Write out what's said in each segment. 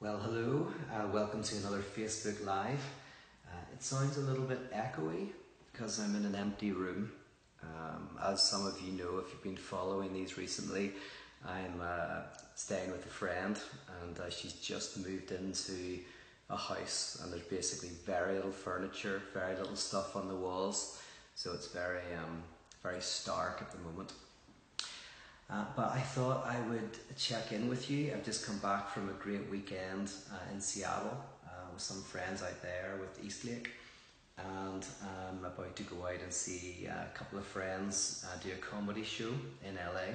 Well, hello, uh, welcome to another Facebook Live. Uh, it sounds a little bit echoey because I'm in an empty room. Um, as some of you know, if you've been following these recently, I'm uh, staying with a friend and uh, she's just moved into a house and there's basically very little furniture, very little stuff on the walls, so it's very, um, very stark at the moment. Uh, but I thought I would check in with you. I've just come back from a great weekend uh, in Seattle uh, with some friends out there with Eastlake. And I'm about to go out and see a couple of friends uh, do a comedy show in LA.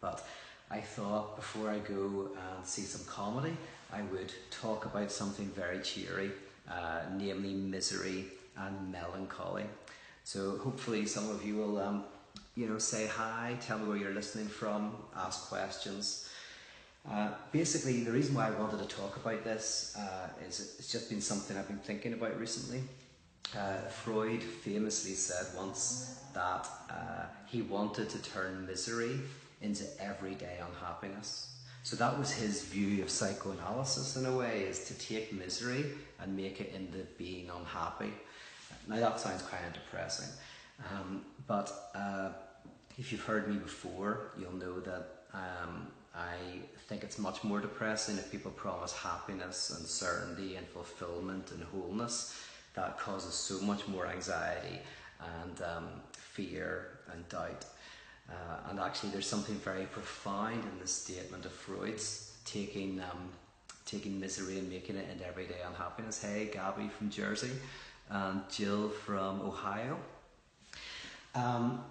But I thought before I go and see some comedy, I would talk about something very cheery, uh, namely misery and melancholy. So hopefully some of you will um, you know, say hi, tell me where you're listening from, ask questions. Uh, basically, the reason why I wanted to talk about this uh, is it's just been something I've been thinking about recently. Uh, Freud famously said once that uh, he wanted to turn misery into everyday unhappiness. So that was his view of psychoanalysis in a way, is to take misery and make it into being unhappy. Now that sounds kind of depressing. Um, but uh, if you've heard me before, you'll know that um, I think it's much more depressing if people promise happiness and certainty and fulfillment and wholeness. That causes so much more anxiety and um, fear and doubt. Uh, and actually, there's something very profound in the statement of Freud's taking um, taking misery and making it into everyday unhappiness. Hey, Gabby from Jersey, and Jill from Ohio. Um,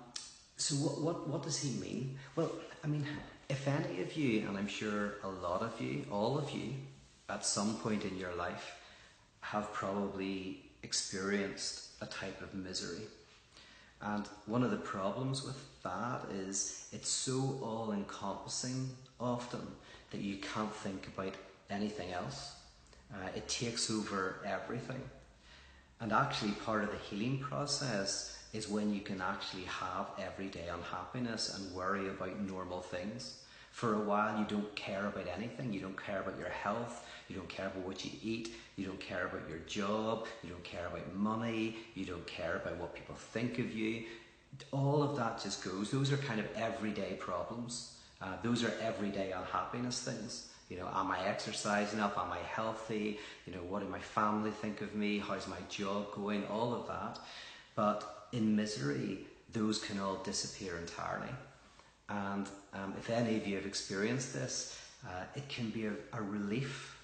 so what, what, what does he mean? Well, I mean, if any of you, and I'm sure a lot of you, all of you, at some point in your life, have probably experienced a type of misery. And one of the problems with that is it's so all encompassing often that you can't think about anything else. Uh, it takes over everything. And actually, part of the healing process is when you can actually have everyday unhappiness and worry about normal things. For a while, you don't care about anything. You don't care about your health. You don't care about what you eat. You don't care about your job. You don't care about money. You don't care about what people think of you. All of that just goes. Those are kind of everyday problems. Uh, those are everyday unhappiness things. You know, am I exercising enough? Am I healthy? You know, what do my family think of me? How's my job going? All of that. But in misery, those can all disappear entirely. And um, if any of you have experienced this, uh, it can be a, a relief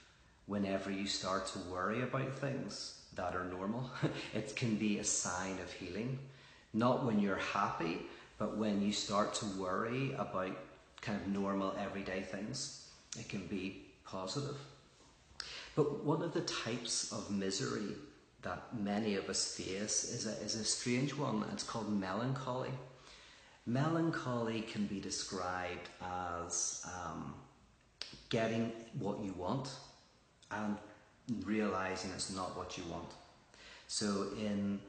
whenever you start to worry about things that are normal. it can be a sign of healing. Not when you're happy, but when you start to worry about kind of normal everyday things, it can be positive. But one of the types of misery that many of us face is a, is a strange one. It's called melancholy. Melancholy can be described as um, getting what you want and realizing it's not what you want. So in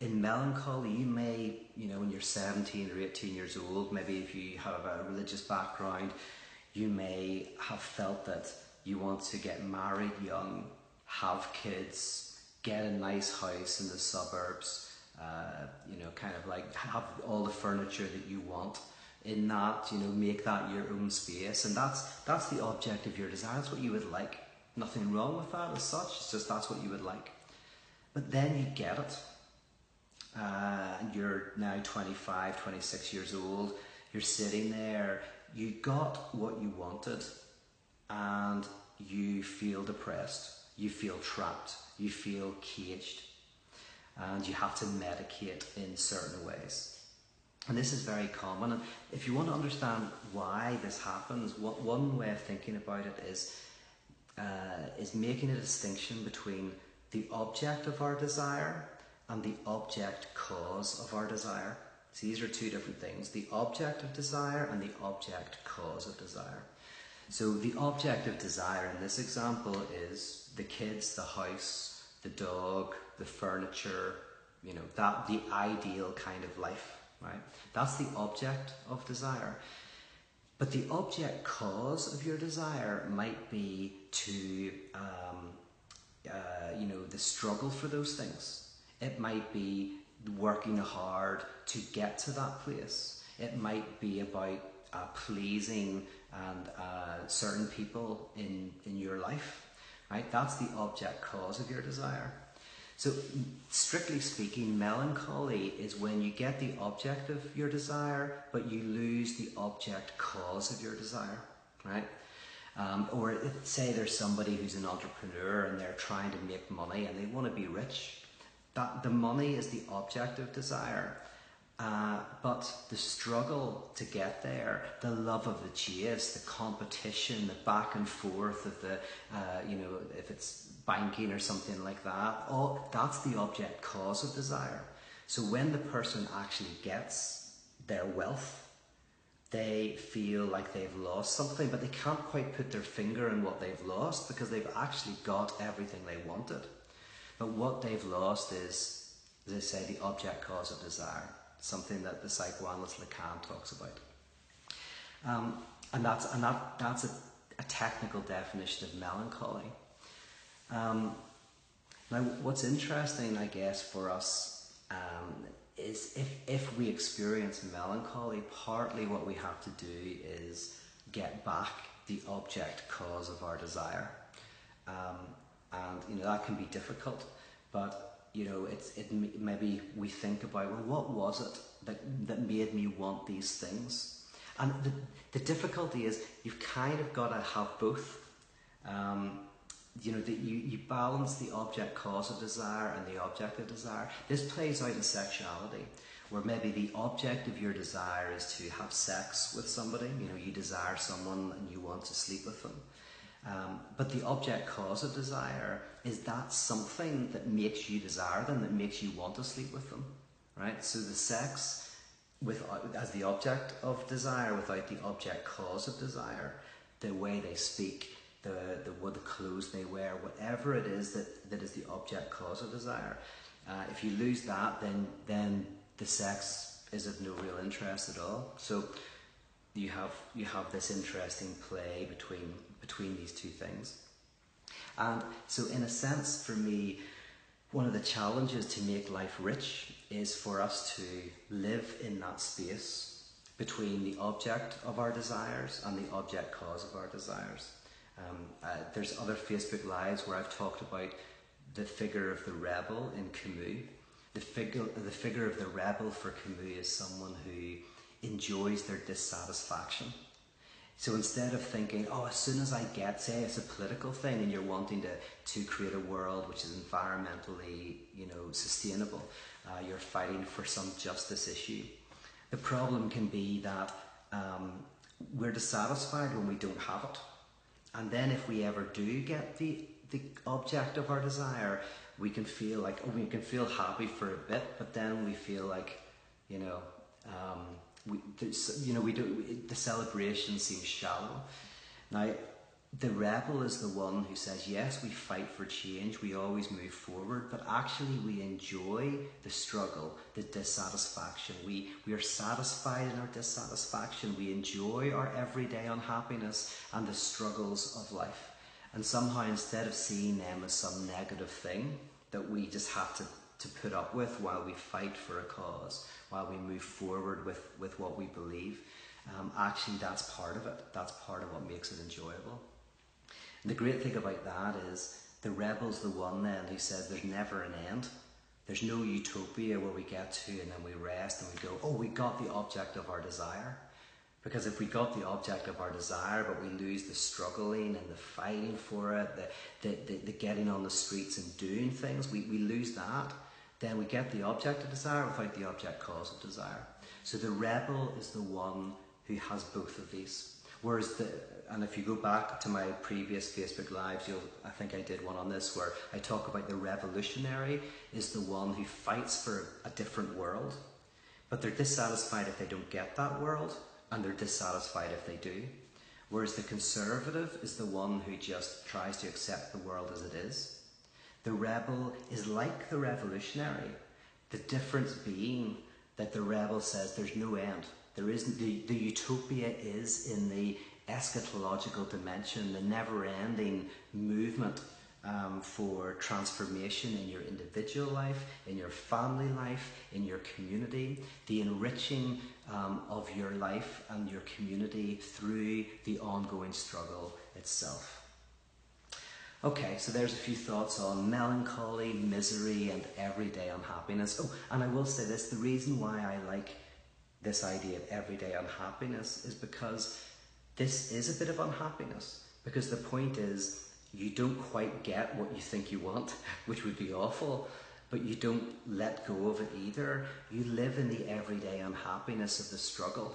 in melancholy, you may, you know, when you're 17 or 18 years old, maybe if you have a religious background, you may have felt that you want to get married young, have kids, get a nice house in the suburbs, uh, you know, kind of like have all the furniture that you want in that, you know, make that your own space. And that's, that's the object of your desire. That's what you would like. Nothing wrong with that as such. It's just that's what you would like. But then you get it. Uh, and you're now 25, 26 years old. You're sitting there. You got what you wanted and you feel depressed. You feel trapped you feel caged and you have to medicate in certain ways. And this is very common. And if you want to understand why this happens, what, one way of thinking about it is, uh, is making a distinction between the object of our desire and the object cause of our desire. So these are two different things the object of desire and the object cause of desire. So the object of desire in this example is the kids, the house, the dog, the furniture, you know, that the ideal kind of life, right? That's the object of desire. But the object cause of your desire might be to, um, uh, you know, the struggle for those things. It might be working hard to get to that place. It might be about uh, pleasing and uh, certain people in, in your life. Right? That's the object cause of your desire. So, strictly speaking, melancholy is when you get the object of your desire, but you lose the object cause of your desire, right? Um, or say there's somebody who's an entrepreneur and they're trying to make money and they want to be rich. That the money is the object of desire, uh, but the struggle to get there, the love of the chase, the competition, the back and forth of the, uh, you know, if it's banking or something like that, all, that's the object cause of desire. So when the person actually gets their wealth, they feel like they've lost something, but they can't quite put their finger on what they've lost because they've actually got everything they wanted. But what they've lost is, as I say, the object cause of desire something that the psychoanalyst Lacan talks about. Um, and that's, and that, that's a, a technical definition of melancholy. Um, now, what's interesting, I guess, for us um, is if, if we experience melancholy, partly what we have to do is get back the object cause of our desire. Um, and, you know, that can be difficult, but you know, it's it maybe we think about well, what was it that that made me want these things? And the the difficulty is you've kind of got to have both. Um, you know, that you, you balance the object cause of desire and the object of desire. This plays out in sexuality, where maybe the object of your desire is to have sex with somebody. You know, you desire someone and you want to sleep with them. Um, but the object cause of desire is that something that makes you desire them, that makes you want to sleep with them, right? So the sex with, as the object of desire without the object cause of desire, the way they speak, the, the, the clothes they wear, whatever it is that, that is the object cause of desire. Uh, if you lose that, then, then the sex is of no real interest at all. So you have, you have this interesting play between between these two things. And so, in a sense, for me, one of the challenges to make life rich is for us to live in that space between the object of our desires and the object cause of our desires. Um, uh, there's other Facebook Lives where I've talked about the figure of the rebel in Camus. The figure, the figure of the rebel for Camus is someone who enjoys their dissatisfaction so instead of thinking, oh, as soon as I get, say, it's a political thing and you're wanting to, to create a world which is environmentally, you know, sustainable, uh, you're fighting for some justice issue. The problem can be that um, we're dissatisfied when we don't have it. And then if we ever do get the, the object of our desire, we can feel like, oh, we can feel happy for a bit, but then we feel like, you know, um, we, you know, we do, the celebration seems shallow. Now, the rebel is the one who says, yes, we fight for change, we always move forward, but actually we enjoy the struggle, the dissatisfaction. We, we are satisfied in our dissatisfaction. We enjoy our everyday unhappiness and the struggles of life. And somehow, instead of seeing them as some negative thing that we just have to, to put up with while we fight for a cause, while we move forward with, with what we believe. Um, actually, that's part of it. That's part of what makes it enjoyable. And the great thing about that is the rebel's the one then who says there's never an end. There's no utopia where we get to and then we rest and we go, oh, we got the object of our desire. Because if we got the object of our desire, but we lose the struggling and the fighting for it, the, the, the, the getting on the streets and doing things, we, we lose that then we get the object of desire without the object cause of desire. So the rebel is the one who has both of these. Whereas the, and if you go back to my previous Facebook lives, you'll, I think I did one on this where I talk about the revolutionary is the one who fights for a different world, but they're dissatisfied if they don't get that world, and they're dissatisfied if they do. Whereas the conservative is the one who just tries to accept the world as it is the rebel is like the revolutionary, the difference being that the rebel says there's no end. There isn't the, the utopia is in the eschatological dimension, the never-ending movement um, for transformation in your individual life, in your family life, in your community, the enriching um, of your life and your community through the ongoing struggle itself. Okay, so there's a few thoughts on melancholy, misery, and everyday unhappiness. Oh, and I will say this the reason why I like this idea of everyday unhappiness is because this is a bit of unhappiness. Because the point is, you don't quite get what you think you want, which would be awful, but you don't let go of it either. You live in the everyday unhappiness of the struggle.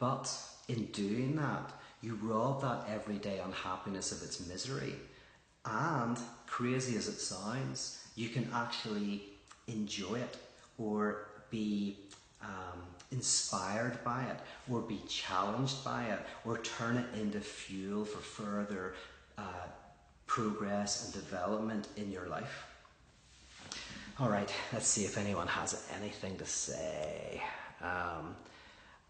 But in doing that, you rob that everyday unhappiness of its misery and, crazy as it sounds, you can actually enjoy it or be um, inspired by it or be challenged by it or turn it into fuel for further uh, progress and development in your life. All right, let's see if anyone has anything to say. Um,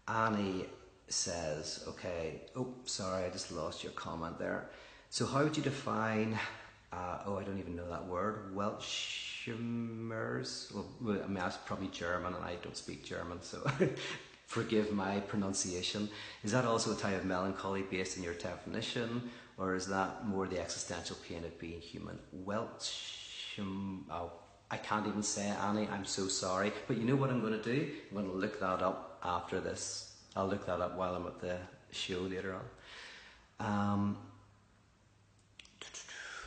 Annie says, okay, oh, sorry, I just lost your comment there. So how would you define, uh, oh, I don't even know that word, Weltschmerz? Well, I mean, that's probably German and I don't speak German, so forgive my pronunciation. Is that also a type of melancholy based in your definition, or is that more the existential pain of being human? Weltschmerz, oh, I can't even say it, Annie, I'm so sorry. But you know what I'm going to do? I'm going to look that up after this. I'll look that up while I'm at the show later on. Um,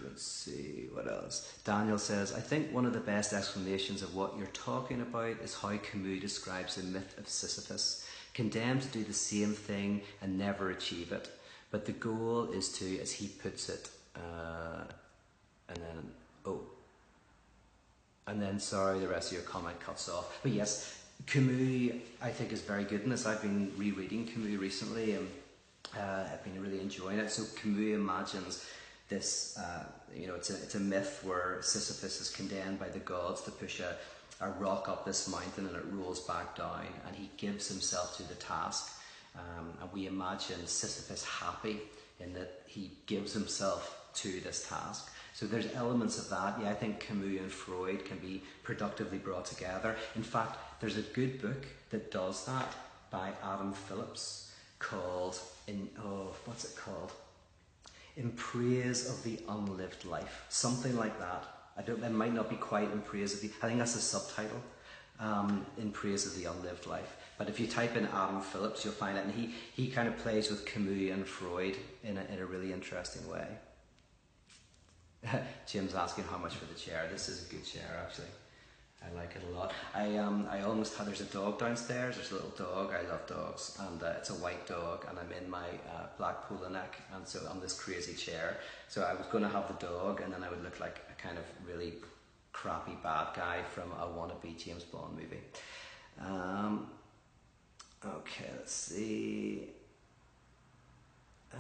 let's see what else. Daniel says, I think one of the best explanations of what you're talking about is how Camus describes the myth of Sisyphus, condemned to do the same thing and never achieve it. But the goal is to, as he puts it, uh, and then, oh, and then, sorry, the rest of your comment cuts off. But yes, Camus, I think, is very good in this. I've been rereading Camus recently and uh, I've been really enjoying it. So Camus imagines this, uh, you know, it's a, it's a myth where Sisyphus is condemned by the gods to push a, a rock up this mountain and it rolls back down and he gives himself to the task. Um, and we imagine Sisyphus happy in that he gives himself to this task. So there's elements of that. Yeah, I think Camus and Freud can be productively brought together. In fact, there's a good book that does that by Adam Phillips called in oh what's it called? In praise of the unlived life. Something like that. I don't, it might not be quite in praise of the, I think that's the subtitle, um, in praise of the unlived life. But if you type in Adam Phillips, you'll find it. And he, he kind of plays with Camus and Freud in a, in a really interesting way. Jim's asking how much for the chair. This is a good chair, actually. I like it a lot. I um I almost had there's a dog downstairs. There's a little dog. I love dogs, and uh, it's a white dog. And I'm in my uh, black polo neck, and so on this crazy chair. So I was going to have the dog, and then I would look like a kind of really crappy bad guy from a wannabe James Bond movie. Um, okay, let's see. Uh,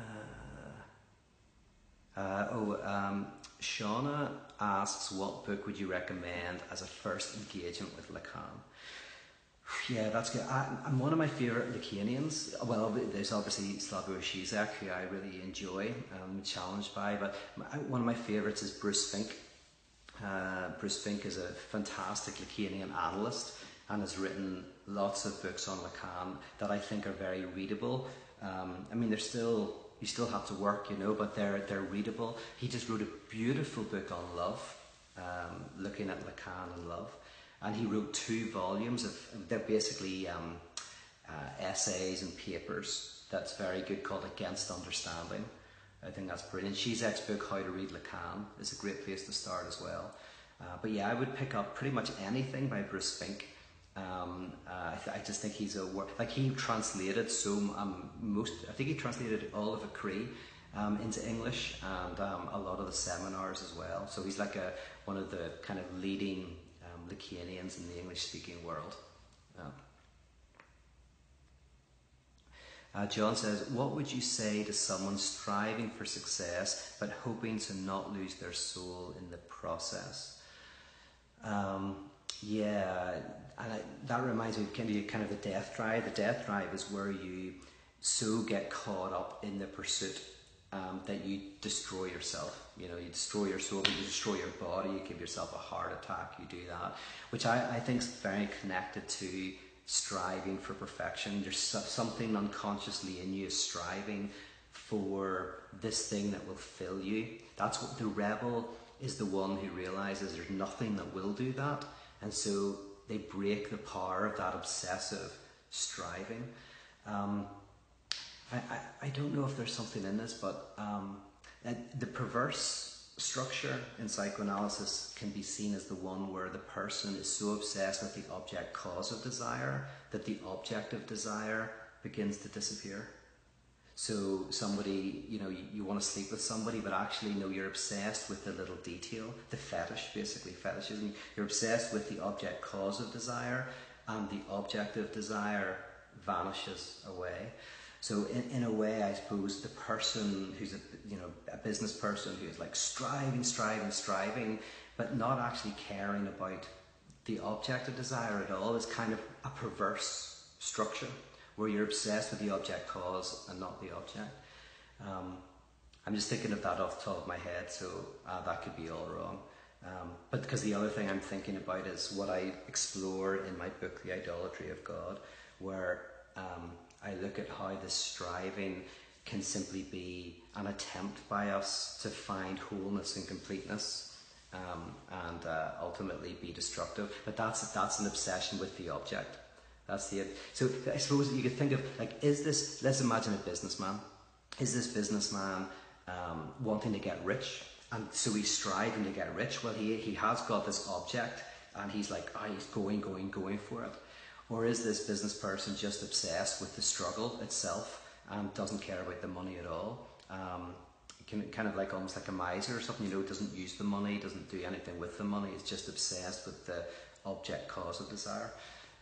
uh, oh, um, Shauna asks, what book would you recommend as a first engagement with Lacan? Yeah, that's good. I, am one of my favourite Lacanians. Well, there's obviously Slavoj Žižek, who I really enjoy, um, challenged by, but one of my favourites is Bruce Fink. Uh, Bruce Fink is a fantastic Lacanian analyst and has written lots of books on Lacan that I think are very readable. Um, I mean, they're still you still have to work, you know, but they're they're readable. He just wrote a beautiful book on love, um, looking at Lacan and love, and he wrote two volumes of they're basically um, uh, essays and papers. That's very good, called Against Understanding. I think that's brilliant. Žižek's book, How to Read Lacan, is a great place to start as well. Uh, but yeah, I would pick up pretty much anything by Bruce Fink. Um, uh, I, th- I, just think he's a work like he translated so um, most. I think he translated all of Écrits um, into English and um, a lot of the seminars as well. So he's like a one of the kind of leading um, in the English speaking world. Uh, John says, What would you say to someone striving for success but hoping to not lose their soul in the process? Um, yeah, and I, that reminds me of kind of, kind of the death drive. The death drive is where you so get caught up in the pursuit um, that you destroy yourself. You know, you destroy your soul, you destroy your body, you give yourself a heart attack, you do that, which I, I think is very connected to striving for perfection. There's something unconsciously in you striving for this thing that will fill you. That's what the rebel is the one who realizes there's nothing that will do that. And so they break the power of that obsessive striving. Um, I, I, I, don't know if there's something in this, but um, the perverse structure in psychoanalysis can be seen as the one where the person is so obsessed with the object cause of desire that the object of desire begins to disappear. So somebody, you know, you, you want to sleep with somebody, but actually, no, you're obsessed with the little detail, the fetish, basically fetishism. You're obsessed with the object cause of desire, and the object of desire vanishes away. So in, in a way, I suppose the person who's a you know a business person who's like striving, striving, striving, but not actually caring about the object of desire at all is kind of a perverse structure where you're obsessed with the object cause and not the object. Um, I'm just thinking of that off the top of my head, so uh, that could be all wrong. Um, but because the other thing I'm thinking about is what I explore in my book, The Idolatry of God, where um, I look at how this striving can simply be an attempt by us to find wholeness and completeness um, and uh, ultimately be destructive. But that's, that's an obsession with the object. That's the so I suppose you could think of like is this let's imagine a businessman. Is this businessman um, wanting to get rich? And so he's striving to get rich. Well he, he has got this object and he's like oh, he's going going going for it. Or is this business person just obsessed with the struggle itself and doesn't care about the money at all? Um, can, kind of like almost like a miser or something you know doesn't use the money doesn't do anything with the money is just obsessed with the object cause of desire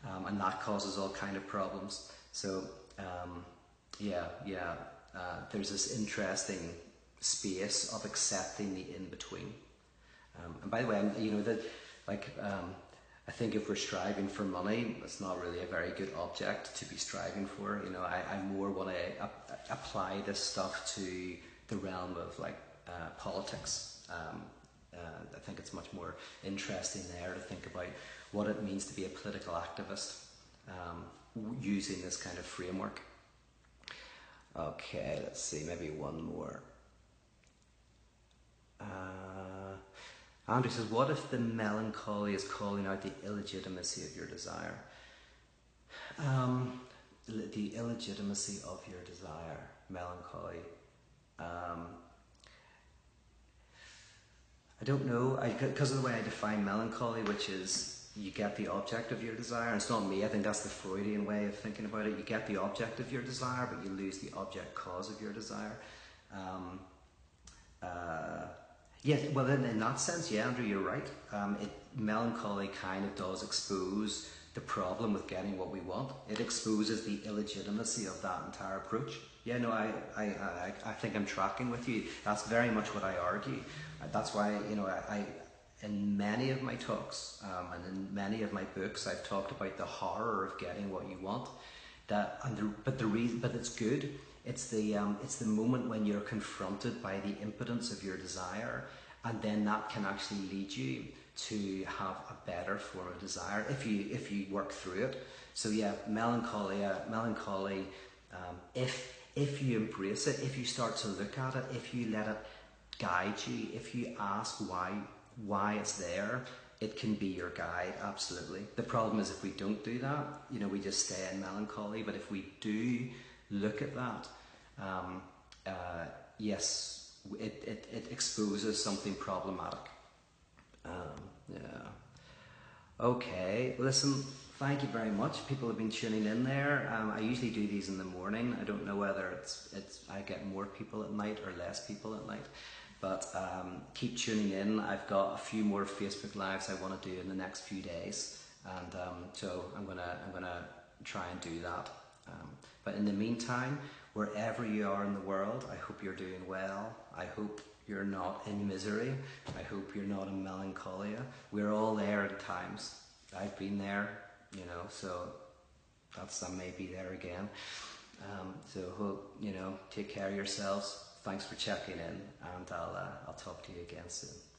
um, and that causes all kind of problems. So um, yeah, yeah, uh, there's this interesting space of accepting the in between. Um, and by the way, I'm, you know that like um, I think if we're striving for money, it's not really a very good object to be striving for. You know, I, I more want to apply this stuff to the realm of like uh, politics. Uh, I think it's much more interesting there to think about what it means to be a political activist um, using this kind of framework. Okay, let's see, maybe one more. Uh, Andrew says, What if the melancholy is calling out the illegitimacy of your desire? Um, the illegitimacy of your desire, melancholy. Um, I don't know, because of the way I define melancholy, which is you get the object of your desire. And it's not me, I think that's the Freudian way of thinking about it. You get the object of your desire, but you lose the object cause of your desire. Um, uh, yeah, well, in, in that sense, yeah, Andrew, you're right. Um, it, melancholy kind of does expose the problem with getting what we want. It exposes the illegitimacy of that entire approach. Yeah, no, I, I, I, I think I'm tracking with you. That's very much what I argue. That's why, you know, I, in many of my talks um, and in many of my books, I've talked about the horror of getting what you want. That and the, but the reason, but it's good. It's the um, it's the moment when you're confronted by the impotence of your desire, and then that can actually lead you to have a better form of desire if you if you work through it. So yeah, melancholy, melancholy. Um, if if you embrace it, if you start to look at it, if you let it guide you, if you ask why why it's there, it can be your guide, absolutely. The problem is if we don't do that, you know, we just stay in melancholy. But if we do look at that, um, uh, yes, it, it, it exposes something problematic. Um, yeah. Okay, listen, thank you very much. People have been tuning in there. Um, I usually do these in the morning. I don't know whether it's, it's I get more people at night or less people at night. But um, keep tuning in. I've got a few more Facebook lives I want to do in the next few days, and um, so I'm gonna I'm gonna try and do that. Um, but in the meantime, wherever you are in the world, I hope you're doing well. I hope you're not in misery. I hope you're not in melancholia. We're all there at times. I've been there, you know, so that's I may be there again. Um, so hope you know, take care of yourselves. Thanks for checking in, and I'll uh, I'll talk to you again soon.